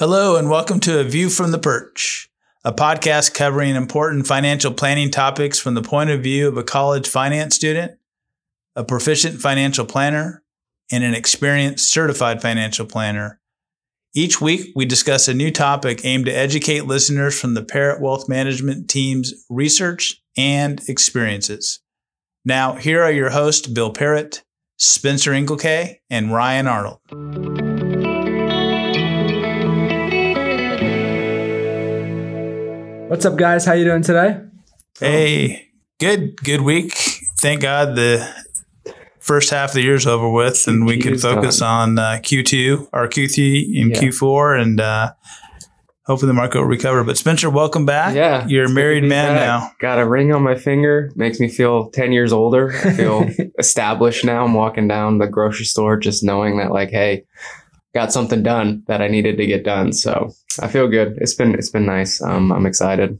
Hello, and welcome to A View from the Perch, a podcast covering important financial planning topics from the point of view of a college finance student, a proficient financial planner, and an experienced certified financial planner. Each week, we discuss a new topic aimed to educate listeners from the Parrott Wealth Management team's research and experiences. Now, here are your hosts, Bill Parrott, Spencer Inglekay, and Ryan Arnold. What's up, guys? How you doing today? Hey, good, good week. Thank God the first half of the year's over with, and we Q2 can is focus on uh, Q2 or Q3 and Yeah. Q4, and uh, hopefully the market will recover. But Spencer, welcome back. Yeah, you're a it's good to married man back. now. Got a ring on my finger. Makes me feel ten years older. I feel established now. I'm walking down the grocery store just knowing that like, hey, got something done that I needed to get done. So I feel good. It's been it's been nice. Um, I'm excited.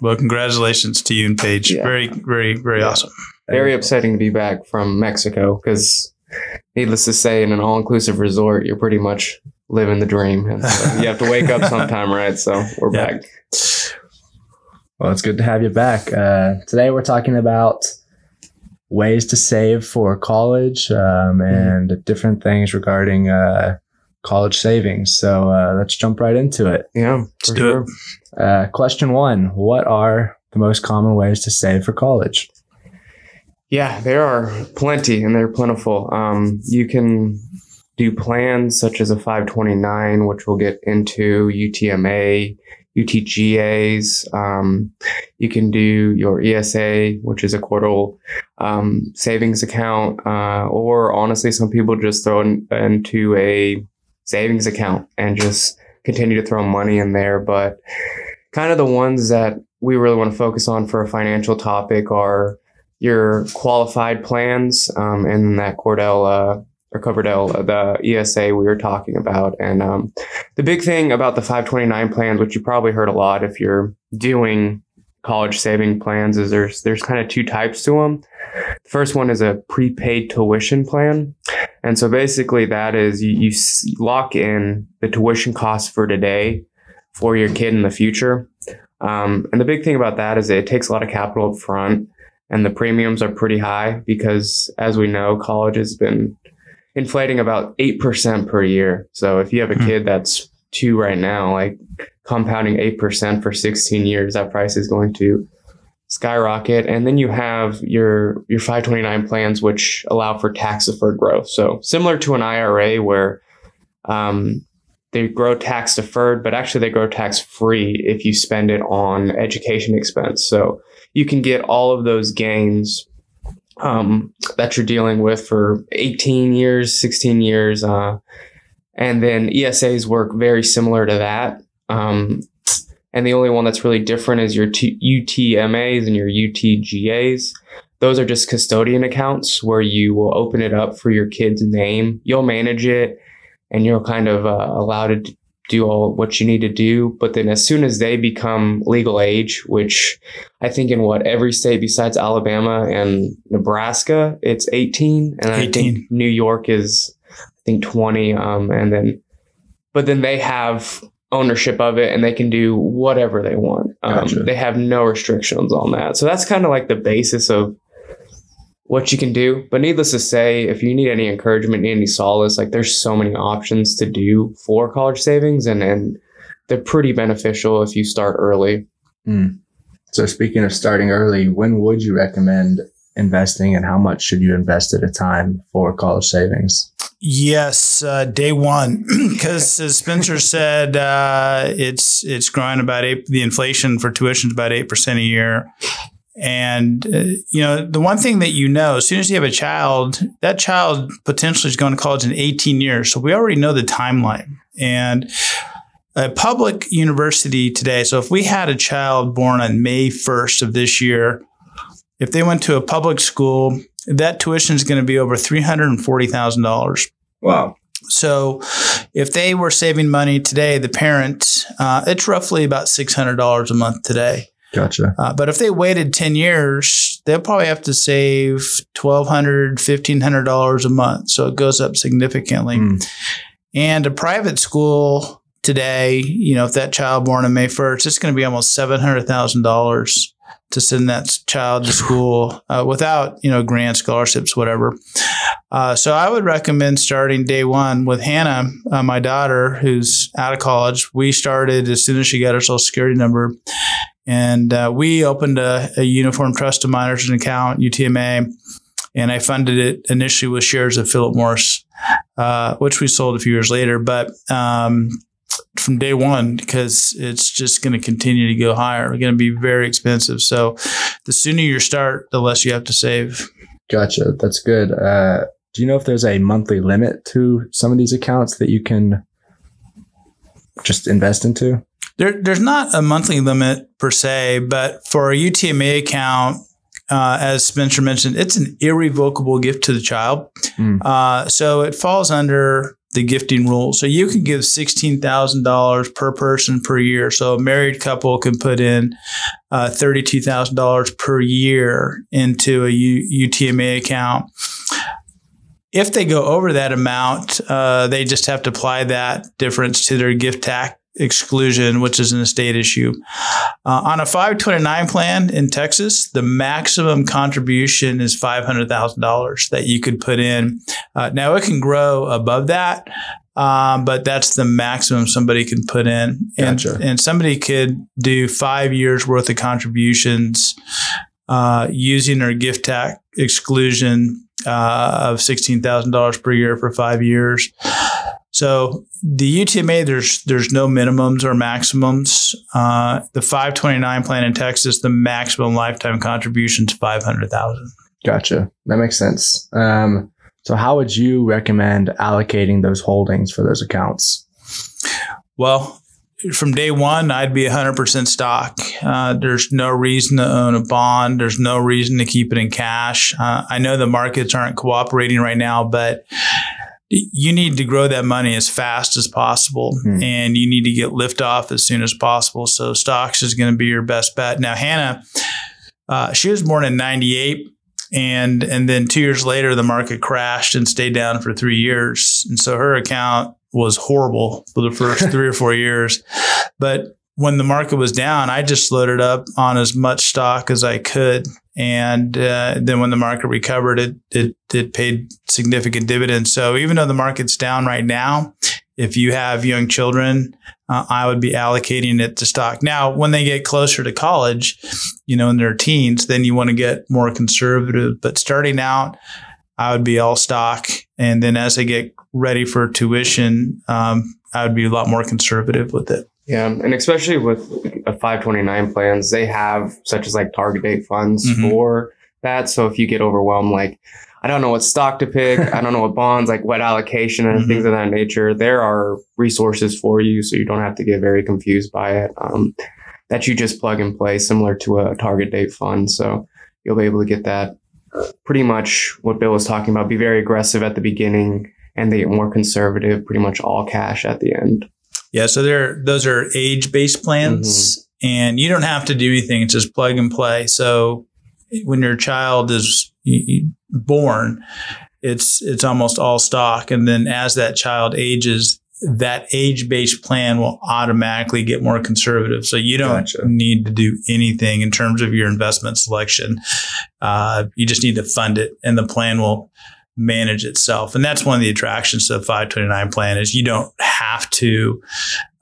Well, congratulations to you and Paige. Yeah. Very, very, very Yeah. awesome. Very upsetting to be back from Mexico because, needless to say, in an all inclusive resort, you're pretty much living the dream. And so you have to wake up sometime, right? So we're Yeah. back. Well, it's good to have you back. Uh, today, we're talking about ways to save for college um, and different things regarding uh, college savings. So uh, let's jump right into it. Yeah, Let's do sure. it. Uh, question one What are the most common ways to save for college? Yeah, there are plenty and they're plentiful. Um, you can do plans such as a 529, which we'll get into, UTMA, UTGAs. Um, you can do your ESA, which is a quartal um, savings account, uh, or honestly, some people just throw in, into a savings account and just continue to throw money in there. But kind of the ones that we really want to focus on for a financial topic are your qualified plans um, and that Cordell uh, or Coverdell, uh, the ESA we were talking about. And um, the big thing about the 529 plans, which you probably heard a lot if you're doing college saving plans, is there's there's kind of two types to them. The first one is a prepaid tuition plan. And so basically that is you, you lock in the tuition costs for today for your kid in the future. Um, and the big thing about that is it takes a lot of capital up front and the premiums are pretty high because as we know college has been inflating about 8% per year so if you have a Hmm. kid that's two right now like compounding 8% for 16 years that price is going to skyrocket and then you have your your 529 plans which allow for tax deferred growth so similar to an ira where um, they grow tax deferred but actually they grow tax free if you spend it on education expense so you can get all of those gains um, that you're dealing with for 18 years, 16 years. Uh, and then ESAs work very similar to that. Um, and the only one that's really different is your T- UTMAs and your UTGAs. Those are just custodian accounts where you will open it up for your kid's name. You'll manage it and you're kind of uh, allowed to do all what you need to do. But then as soon as they become legal age, which I think in what every state besides Alabama and Nebraska, it's 18, and I think New York is I think 20. Um, and then, but then they have ownership of it and they can do whatever they want. Um, Gotcha. They have no restrictions on that. So that's kind of like the basis of what you can do. But needless to say, if you need any encouragement, need any solace, like there's so many options to do for college savings and, and they're pretty beneficial if you start early. So, speaking of starting early, when would you recommend investing and how much should you invest at a time for college savings? Yes, uh, day one, because as Spencer said, uh, it's it's growing about eight. The inflation for tuition is about eight percent a year, and uh, you know the one thing that you know, as soon as you have a child, that child potentially is going to college in eighteen years. So we already know the timeline, and a public university today. So if we had a child born on May first of this year, if they went to a public school, that tuition is going to be over three hundred and forty thousand dollars. Wow. So, if they were saving money today, the parent, uh, it's roughly about six hundred dollars a month today. Gotcha. Uh, but if they waited ten years, they'll probably have to save twelve hundred, fifteen hundred dollars a month. So it goes up significantly. Mm. And a private school today, you know, if that child born on May 1st, it's going to be almost $700,000 to send that child to school uh, without, you know, grant scholarships, whatever. Uh, so I would recommend starting day one with Hannah, uh, my daughter, who's out of college. We started as soon as she got her social security number. And uh, we opened a, a uniform trust of minors account, UTMA, and I funded it initially with shares of Philip Morris, uh, which we sold a few years later. But um, from day one because it's just going to continue to go higher. It's going to be very expensive. So the sooner you start, the less you have to save. Gotcha. That's good. Uh, do you know if there's a monthly limit to some of these accounts that you can just invest into? There, there's not a monthly limit per se, but for a UTMA account, uh, as Spencer mentioned, it's an irrevocable gift to the child. Mm. Uh, so it falls under the gifting rule. So you can give $16,000 per person per year. So a married couple can put in uh, $32,000 per year into a U- UTMA account. If they go over that amount, uh, they just have to apply that difference to their gift tax exclusion, which is an estate issue. Uh, on a 529 plan in Texas, the maximum contribution is $500,000 that you could put in. Uh, now it can grow above that. Um, but that's the maximum somebody can put in, and gotcha. and somebody could do five years worth of contributions uh, using their gift tax exclusion uh, of sixteen thousand dollars per year for five years. So the UTMA, there's there's no minimums or maximums. Uh, the 529 plan in Texas, the maximum lifetime contribution is 500,000. Gotcha. That makes sense. Um, so how would you recommend allocating those holdings for those accounts? Well, from day one, I'd be 100% stock. Uh, there's no reason to own a bond. There's no reason to keep it in cash. Uh, I know the markets aren't cooperating right now, but you need to grow that money as fast as possible mm. and you need to get lift off as soon as possible. So stocks is going to be your best bet. Now, Hannah, uh, she was born in 98 and, and then two years later, the market crashed and stayed down for three years. And so her account was horrible for the first three or four years. But when the market was down, I just loaded up on as much stock as I could. And uh, then when the market recovered, it, it, it paid significant dividends. So even though the market's down right now, if you have young children, uh, I would be allocating it to stock. Now, when they get closer to college, you know, in their teens, then you want to get more conservative. But starting out, I would be all stock. And then as they get ready for tuition, um, I would be a lot more conservative with it. Yeah, and especially with a 529 plans, they have such as like target date funds mm-hmm. for that. So if you get overwhelmed, like I don't know what stock to pick, I don't know what bonds, like what allocation and mm-hmm. things of that nature, there are resources for you, so you don't have to get very confused by it. Um, that you just plug and play, similar to a target date fund. So you'll be able to get that. Pretty much what Bill was talking about. Be very aggressive at the beginning, and they get more conservative. Pretty much all cash at the end. Yeah, so there those are age based plans, mm-hmm. and you don't have to do anything; it's just plug and play. So when your child is born, it's it's almost all stock, and then as that child ages, that age based plan will automatically get more conservative. So you don't gotcha. need to do anything in terms of your investment selection. Uh, you just need to fund it, and the plan will manage itself. And that's one of the attractions to the 529 plan is you don't have to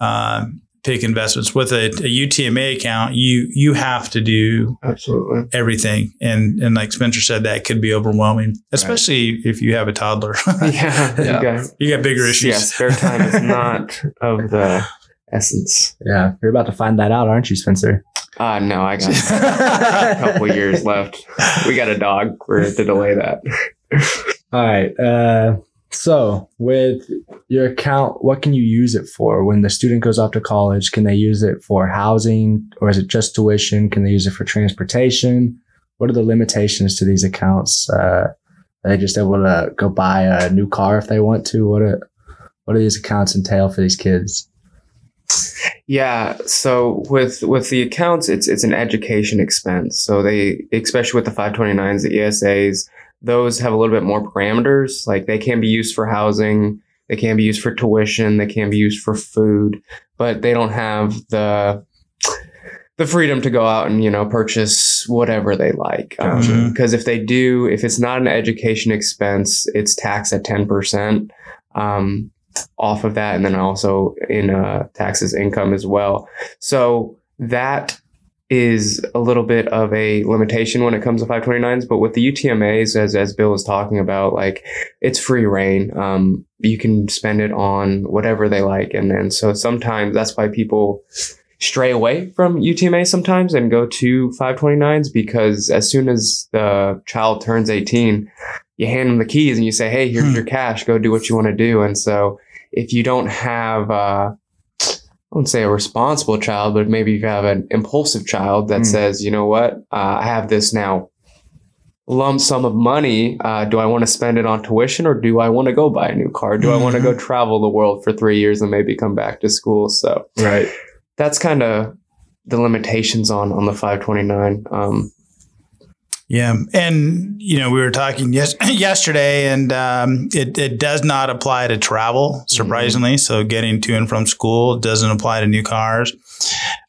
um, pick investments with a, a, UTMA account. You you have to do absolutely everything. And and like Spencer said, that could be overwhelming, especially right. if you have a toddler. yeah, yeah. You, got, you got bigger issues. Yeah, spare time is not of the essence. Yeah, you're about to find that out, aren't you, Spencer? Uh, no, I got a couple years left. We got a dog. We're to delay that. All right. Uh, so, with your account, what can you use it for? When the student goes off to college, can they use it for housing or is it just tuition? Can they use it for transportation? What are the limitations to these accounts? Uh, are they just able to go buy a new car if they want to? What are, what do these accounts entail for these kids? Yeah, so with with the accounts, it's it's an education expense. So they, especially with the 529s, the ESAs, those have a little bit more parameters. Like they can be used for housing, They can be used for tuition. They can be used for food, but they don't have the the freedom to go out and you know purchase whatever they like. Gotcha. Because if they do, if it's not an education expense, it's taxed at ten percent um, off of that, and then also in uh, taxes income as well. So that is a little bit of a limitation when it comes to 529s but with the utmas as as bill was talking about like it's free reign. Um, you can spend it on whatever they like. And then so sometimes that's why people stray away from utma sometimes and go to 529s because as soon as the child turns 18 you hand them the keys and you say hey here's Hmm. your cash. Go do what you want to do. And so if you don't have uh, wouldn't say a responsible child, but maybe you have an impulsive child that Mm. says, you know what, uh, I have this now lump sum of money. Uh, do I want to spend it on tuition or do I want to go buy a new car? Do I want to go travel the world for three years and maybe come back to school? So Right. that's kind of the limitations on on the 529. Um, Yeah, and you know we were talking yes, yesterday, and um, it it does not apply to travel, surprisingly. So getting to and from school doesn't apply to new cars.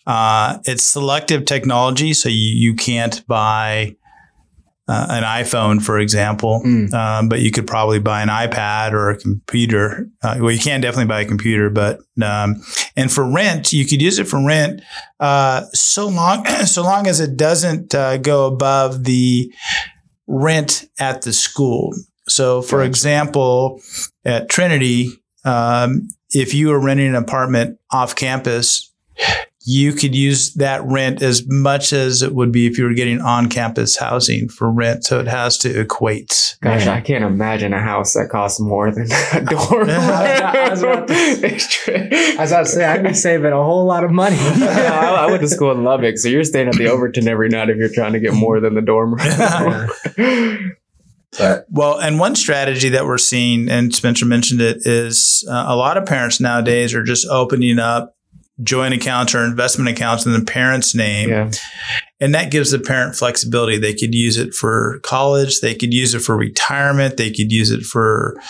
Uh, it's selective technology, so you you can't buy uh, an iPhone, for example, Mm. um, but you could probably buy an iPad or a computer. Uh, well, you can definitely buy a computer, but um, and for rent, you could use it for rent uh, so long so long as it doesn't uh, go above the rent at the school. So, for Gotcha. example, at Trinity, um, if you were renting an apartment off campus, you could use that rent as much as it would be if you were getting on campus housing for rent. So it has to equate. gosh, Yeah. I can't imagine a house that costs more than a dorm. I was about to- It's. I was about to say, I'd be saving a whole lot of money. Yeah, I, I went to school in Lubbock, so you're staying at the Overton every night if you're trying to get more than the dorm room. but Well, and one strategy that we're seeing, and Spencer mentioned it, is uh, a lot of parents nowadays are just opening up joint accounts or investment accounts in the parent's name. yeah, And that gives the parent flexibility. They could use it for college, they could use it for retirement, they could use it for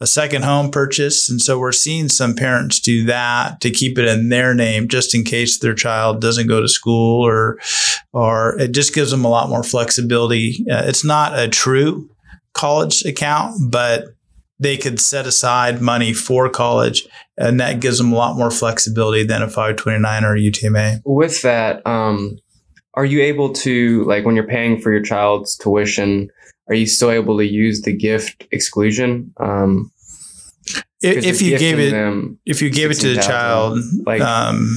a second home purchase. And so we're seeing some parents do that to keep it in their name just in case their child doesn't go to school or or it just gives them a lot more flexibility. Uh, it's not a true college account, but they could set aside money for college and that gives them a lot more flexibility than a 529 or a UTMA. with that, um, are you able to like when you're paying for your child's tuition? Are you still able to use the gift exclusion? Um, If, if you're gave it them, if you gave it to the 16,000, child, like- um,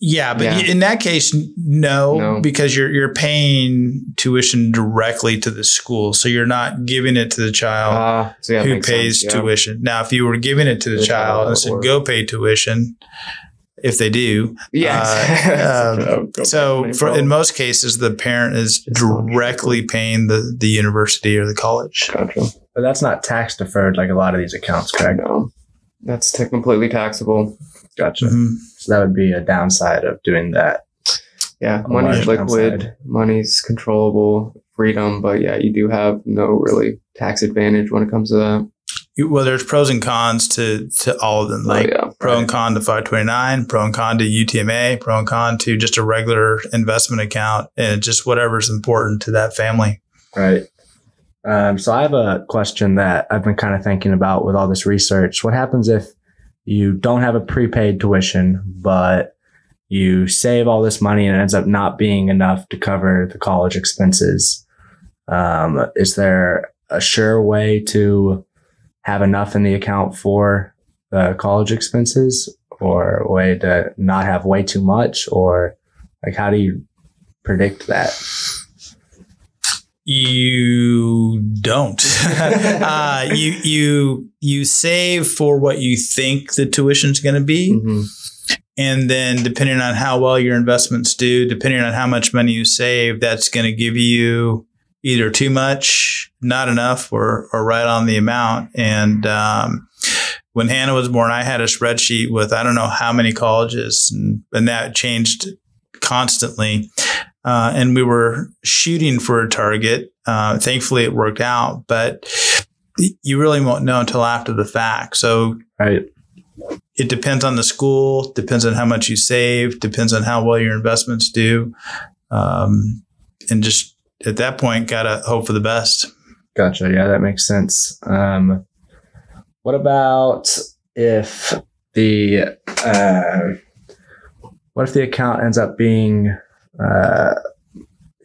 yeah, but Yeah. in that case, no, No. because you're you're paying tuition directly to the school, so you're not giving it to the child ah, so yeah, who pays yeah. tuition. Now, if you were giving it to the, The child, child and said, or- "Go pay tuition," if they do, Yeah. Uh, um, so for in most cases, the parent is It's directly paying the the university or the college. gotcha. but that's not tax deferred like a lot of these accounts, correct? No, that's te- completely taxable. Gotcha. Mhm. So that would be a downside of doing that. Yeah, A money's liquid, downside. money's controllable, freedom, but yeah, you do have no really tax advantage when it comes to that. You- Well, there's pros and cons to to all of them. Like oh, yeah, pro and con to 529, pro and con to UTMA, pro and con to just a regular investment account, and just whatever's important to that family. Right. Um, so I have a question that I've been kind of thinking about with all this research. What happens if you don't have a prepaid tuition, but you save all this money and it ends up not being enough to cover the college expenses? Um, is there a sure way to have enough in the account for the college expenses or a way to not have way too much? Or like, how do you predict that? You don't. uh, you you you save for what you think the tuition's going to be, Mhm. and then depending on how well your investments do, depending on how much money you save, that's going to give you either too much, not enough, or or right on the amount. And um, when Hannah was born, I had a spreadsheet with I don't know how many colleges, and, and that changed constantly. Uh, and we were shooting for a target. Uh, thankfully, it worked out. But you really won't know until after the fact. So Right. it depends on the school, depends on how much you save, depends on how well your investments do. Um, and just at that point, got to hope for the best. Gotcha. Yeah, that makes sense. Um, what about if the uh, what if the account ends up being uh,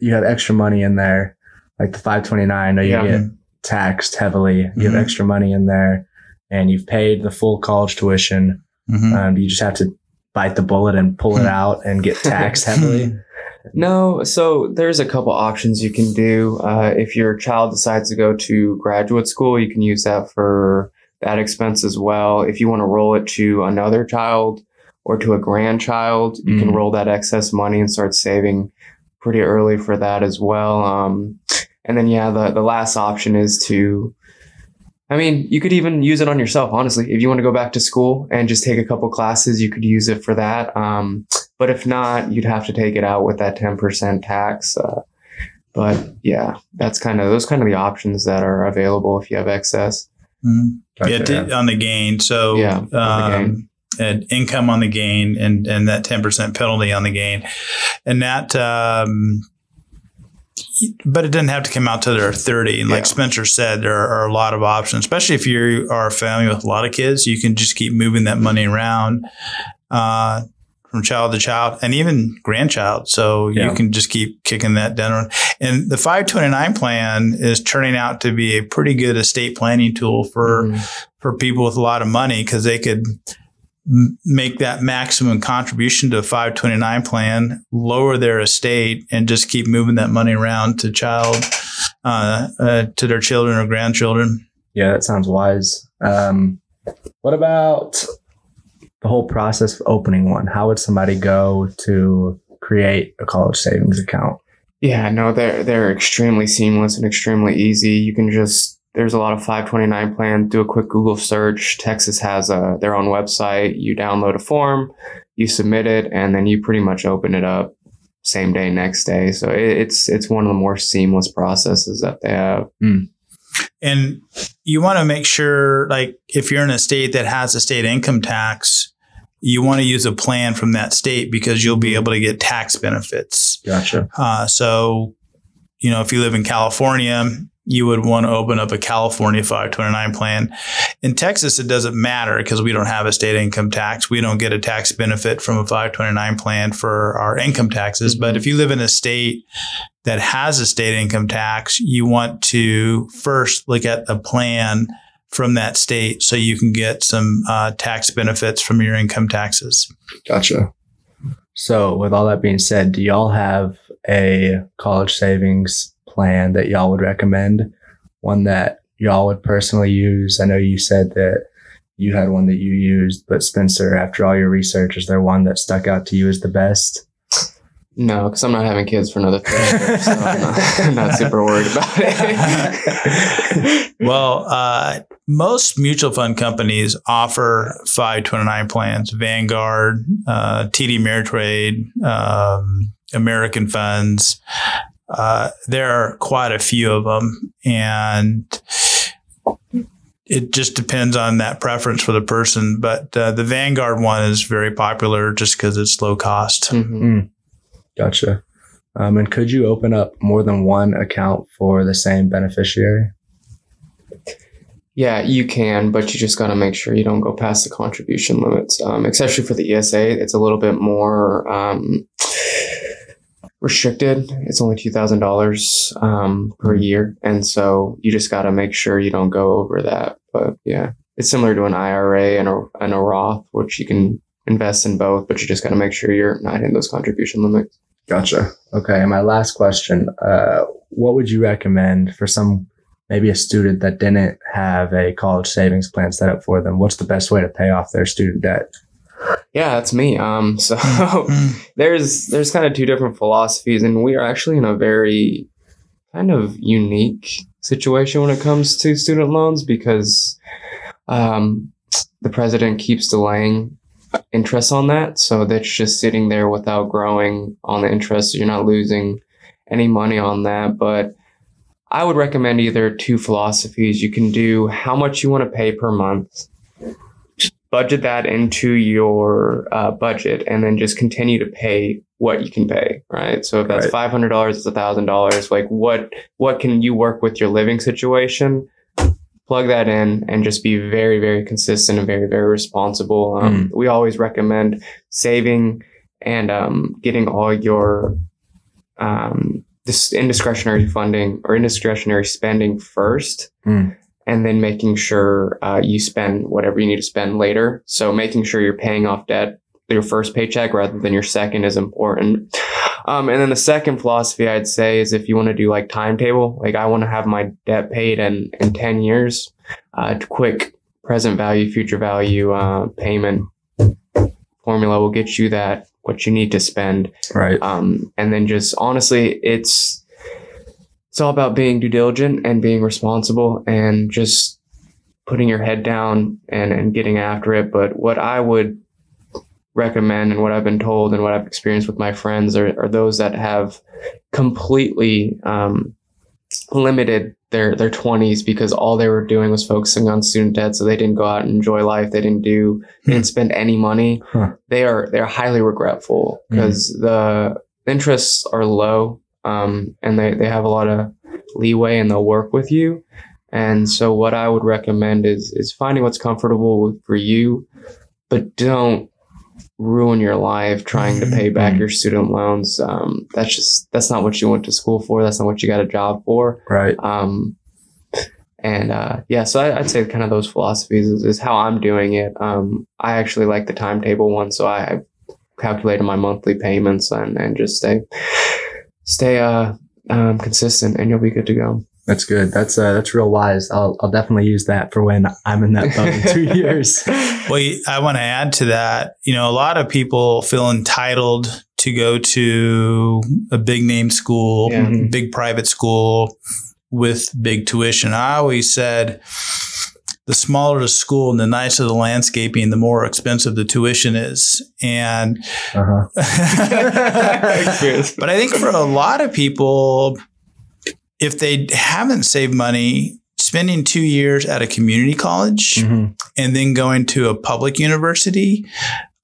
you have extra money in there, like the five twenty nine? I know you Yeah. get taxed heavily. You Mhm. have extra money in there, and you've paid the full college tuition. Mhm. Um, you just have to bite the bullet and pull it out and get taxed heavily. No, so there's a couple options you can do. Uh, if your child decides to go to graduate school, you can use that for that expense as well. If you want to roll it to another child or to a grandchild, you can Mm. roll that excess money and start saving pretty early for that as well. Um, and then, yeah, the, the last option is to, I mean, you could even use it on yourself, honestly. If you want to go back to school and just take a couple classes, you could use it for that. Um, but if not, you'd have to take it out with that 10% tax. Uh, but yeah, that's kind of those kind of the options that are available if you have excess. Mhm. Gotcha, yeah, t- on the gain. So Yeah, on the um, and income on the gain and and that ten percent penalty on the gain, and that. Um, but it doesn't have to come out till they're 30. And like Yeah. Spencer said, there are a lot of options, especially if you are a family with a lot of kids. You can just keep moving that money around uh, from child to child and even grandchild. So Yeah. you can just keep kicking that down. And the 529 plan is turning out to be a pretty good estate planning tool for Mhm. for people with a lot of money because they could m- make that maximum contribution to a 529 plan, lower their estate, and just keep moving that money around to child, uh, uh, to their children or grandchildren. Yeah, that sounds wise. Um, what about the whole process of opening one? How would somebody go to create a college savings account? Yeah, no, they're they're extremely seamless and extremely easy. You can just there's a lot of 529 plans. Do a quick Google search. Texas has a their own website. You download a form, you submit it, and then you pretty much open it up same day, next day. So it, it's it's one of the more seamless processes that they have. And you want to make sure, like, if you're in a state that has a state income tax, you want to use a plan from that state because you'll be able to get tax benefits. Gotcha. Uh, so, you know, if you live in California, you would want to open up a California 529 plan. In Texas, it doesn't matter because we don't have a state income tax. We don't get a tax benefit from a 529 plan for our income taxes. But if you live in a state that has a state income tax, you want to first look at a plan from that state so you can get some uh, tax benefits from your income taxes. Gotcha. So, with all that being said, do y'all have a college savings plan that y'all would recommend? One that y'all would personally use? I know you said that you had one that you used, but Spencer, after all your research, is there one that stuck out to you as the best? No, because I'm not having kids for another three years, so I'm not, I'm not super worried about it. Well, uh, most mutual fund companies offer 529 plans, Vanguard, uh, TD Ameritrade, um, American Funds. Uh, there are quite a few of them. And it just depends on that preference for the person. But uh, the Vanguard one is very popular just because it's low cost. Mhm. Gotcha. Um, and could you open up more than one account for the same beneficiary? Yeah, you can, but you just got to make sure you don't go past the contribution limits. Um, especially for the ESA, it's a little bit more um, restricted. It's only two thousand dollars um, per year, and so you just got to make sure you don't go over that. But yeah, it's similar to an IRA and a and a Roth, which you can invest in both, but you just got to make sure you're not in those contribution limits. Gotcha. Okay. And my last question uh, What would you recommend for some, maybe a student that didn't have a college savings plan set up for them? What's the best way to pay off their student debt? Yeah, that's me. Um, so Mm. there's there's kind of two different philosophies, and we are actually in a very kind of unique situation when it comes to student loans because um, the president keeps delaying interest on that, so that's just sitting there without growing on the interest. So you're not losing any money on that, but I would recommend either two philosophies. You can do how much you want to pay per month, budget that into your uh, budget, and then just continue to pay what you can pay. Right. So if that's Right. five hundred dollars, it's a thousand dollars. Like what what can you work with your living situation? Plug that in and just be very very consistent and very very responsible. Um, We always recommend saving and um, getting all your um, this indiscretionary funding or indiscretionary spending first, Mm. And then making sure uh, you spend whatever you need to spend later. So making sure you're paying off debt your first paycheck rather than your second is important. Um, and then the second philosophy I'd say is if you want to do like timetable, like I want to have my debt paid in in ten years, uh, quick present value, future value uh, payment formula will get you that what you need to spend Right. um, and then just honestly it's it's all about being due diligent and being responsible and just putting your head down and, and getting after it. But what i would recommend and what i've been told and what i've experienced with my friends are, are those that have completely um, limited their their 20s because all they were doing was focusing on student debt. So they didn't go out and enjoy life. They didn't do they didn't spend any money. Huh. they are they're highly regretful because the interests are low um, and they, they have a lot of leeway and they'll work with you and so what i would recommend is is finding what's comfortable with, for you but don't ruin your life trying to pay back Mhm. your student loans um, that's just that's not what you went to school for that's not what you got a job for Right. um, and uh, yeah, so I, I'd say kind of those philosophies is, is how I'm doing it. Um, I actually like the timetable one, so I, I've calculated my monthly payments and, and just stay stay uh, um, consistent, and you'll be good to go. That's good. That's uh, that's real wise. I'll I'll definitely use that for when I'm in that boat in two years. Well, y- I want to add to that. You know, a lot of people feel entitled to go to a big name school, Yeah. big private school with big tuition. I always said the smaller the school and the nicer the landscaping, the more expensive the tuition is. And Uh-huh. But I think for a lot of people, if they haven't saved money, spending two years at a community college Mhm. and then going to a public university,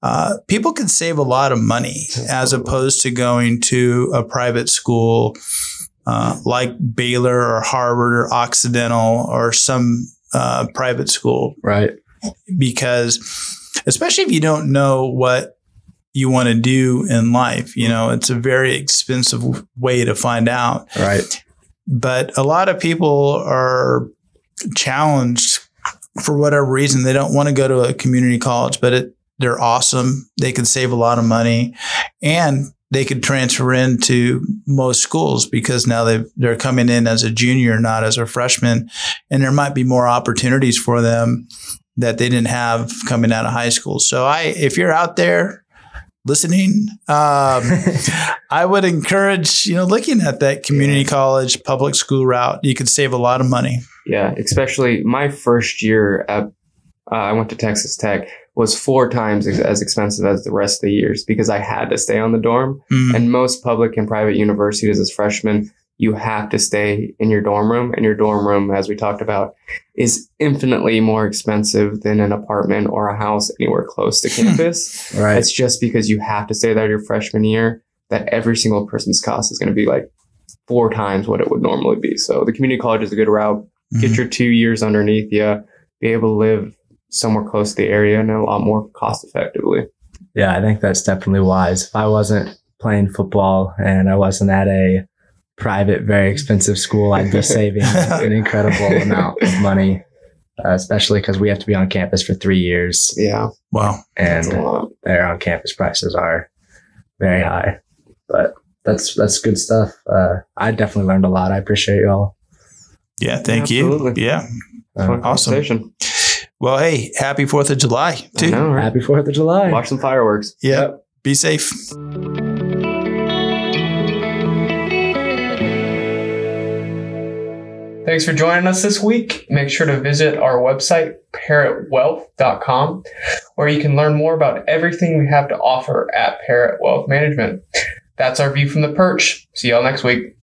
uh, people can save a lot of money as opposed to going to a private school uh, like Baylor or Harvard or Occidental or some uh, private school. Right. because especially if you don't know what you want to do in life you know it's a very expensive way to find out. Right. but a lot of people are challenged for whatever reason. They don't want to go to a community college but it, they're awesome. They can save a lot of money. And they could transfer into most schools because now they they're coming in as a junior not as a freshman and there might be more opportunities for them that they didn't have coming out of high school so i if you're out there listening um, I would encourage, you know, looking at that community college public school route. You could save a lot of money. Yeah, especially my first year at uh, I went to Texas Tech was four times ex- as expensive as the rest of the years because I had to stay on the dorm. Mm. And most public and private universities as freshmen, you have to stay in your dorm room. And your dorm room, as we talked about, is infinitely more expensive than an apartment or a house anywhere close to campus. Right. It's just because you have to stay there your freshman year that every single person's cost is going to be like four times what it would normally be. So the community college is a good route. Get Mhm. your two years underneath you, be able to live somewhere close to the area and a lot more cost effectively. Yeah, I think that's definitely wise. If I wasn't playing football and I wasn't at a private, very expensive school, I'd be saving an incredible amount of money, uh, especially because we have to be on campus for three years Yeah, Wow. and a their on campus prices are very high. But that's that's good stuff. Uh, I definitely learned a lot. I appreciate y'all. Yeah. Thank you. Absolutely. Yeah. Uh, awesome. Conversation. Well, hey, happy 4th of July, too. know, right? happy Fourth of July. Watch some fireworks. Yeah. Be safe. Thanks for joining us this week. Make sure to visit our website, parrottwealth.com, where you can learn more about everything we have to offer at Parrott Wealth Management. That's our view from the perch. See y'all next week.